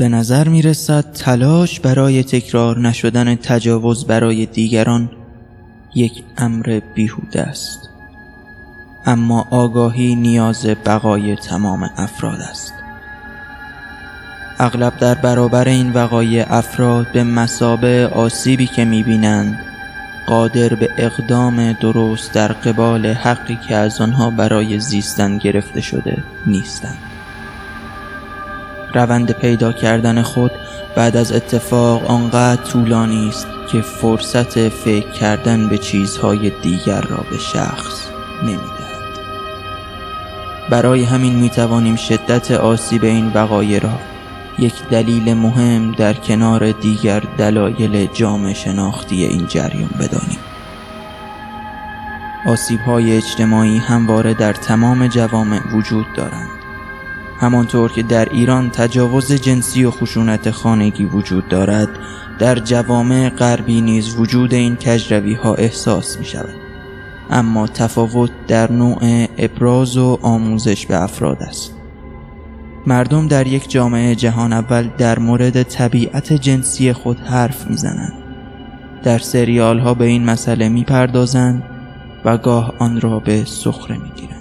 به نظر می رسد تلاش برای تکرار نشدن تجاوز برای دیگران یک امر بیهوده است. اما آگاهی نیاز بقای تمام افراد است. اغلب در برابر این وقایع افراد به مسابه آسیبی که می‌بینند قادر به اقدام درست در قبال حقی که از آنها برای زیستن گرفته شده نیستند. روند پیدا کردن خود بعد از اتفاق آنقدر طولانی است که فرصت فکر کردن به چیزهای دیگر را به شخص نمی‌دهد. برای همین می‌توانیم شدت آسیب این وقایع را یک دلیل مهم در کنار دیگر دلایل جامع شناختی این جریان بدانیم. آسیب های اجتماعی همواره در تمام جوامع وجود دارند. همانطور که در ایران تجاوز جنسی و خشونت خانگی وجود دارد در جوامع غربی نیز وجود این کجروی ها احساس می شود اما تفاوت در نوع ابراز و آموزش به افراد است. مردم در یک جامعه جهان اول در مورد طبیعت جنسی خود حرف می‌زنند. در سریال ها به این مسئله می‌پردازند و گاه آن را به سخره می‌گیرند.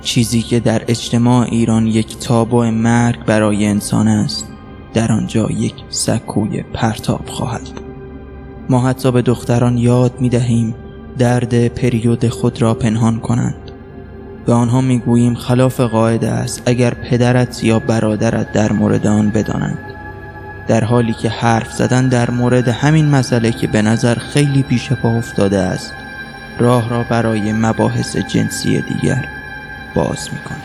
چیزی که در اجتماع ایران یک تابو مرگ برای انسان است در آنجا یک سکوی پرتاب خواهد ما حتی به دختران یاد می دهیم درد پریود خود را پنهان کنند. به آنها می‌گوییم خلاف قاعده است اگر پدرت یا برادرت در مورد آن بدانند. در حالی که حرف زدن در مورد همین مسئله که به نظر خیلی پیش پا افتاده است راه را برای مباحث جنسی دیگر باز می‌کنه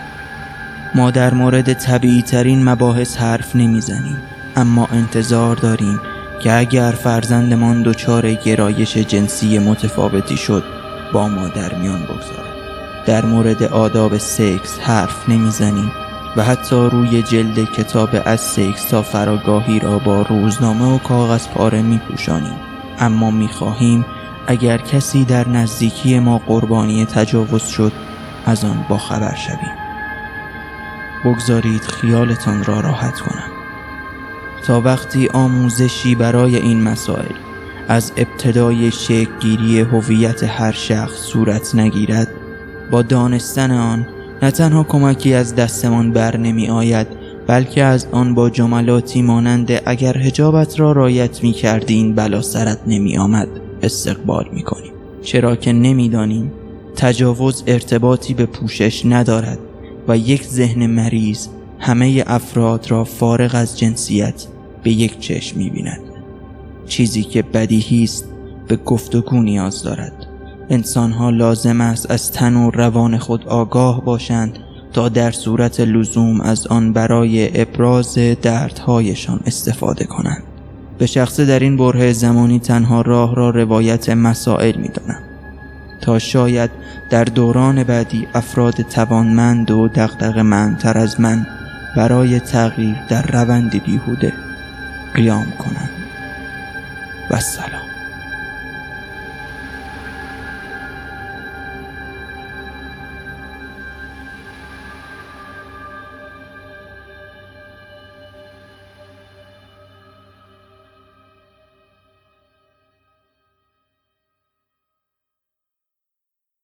ما در مورد طبیعی ترین مباحث حرف نمی‌زنیم اما انتظار داریم که اگر فرزندمان دچار گرایش جنسی متفاوتی شد با ما در میان بگذارد در مورد آداب سکس حرف نمی‌زنیم و حتی روی جلد کتاب از سکس تا فراگاهی را با روزنامه و کاغذ پاره می پوشانیم. اما می خواهیم اگر کسی در نزدیکی ما قربانی تجاوز شد از آن با خبر شویم. بگذارید خیالتان را راحت کنم. تا وقتی آموزشی برای این مسائل از ابتدای گیری هویت هر شخص صورت نگیرد با دانستن آن نه تنها کمکی از دستمان بر نمی آید بلکه از آن با جملاتی مانند اگر هجابت را رایت می کردی بلا سرت نمی آمد استقبال می کنیم. چرا که نمی‌دانیم تجاوز ارتباطی به پوشش ندارد و یک ذهن مریض همه افراد را فارغ از جنسیت به یک چشم می بیند. چیزی که بدیهی است به گفتگو نیاز دارد انسانها لازم است از تن و روان خود آگاه باشند تا در صورت لزوم از آن برای ابراز دردهایشان استفاده کنند به شخصه در این بره زمانی تنها راه را روایت مسائل می دانم. تا شاید در دوران بعدی افراد توانمند و دقدق منتر از من برای تغییر در روند بیهوده قیام کنند. و سلام.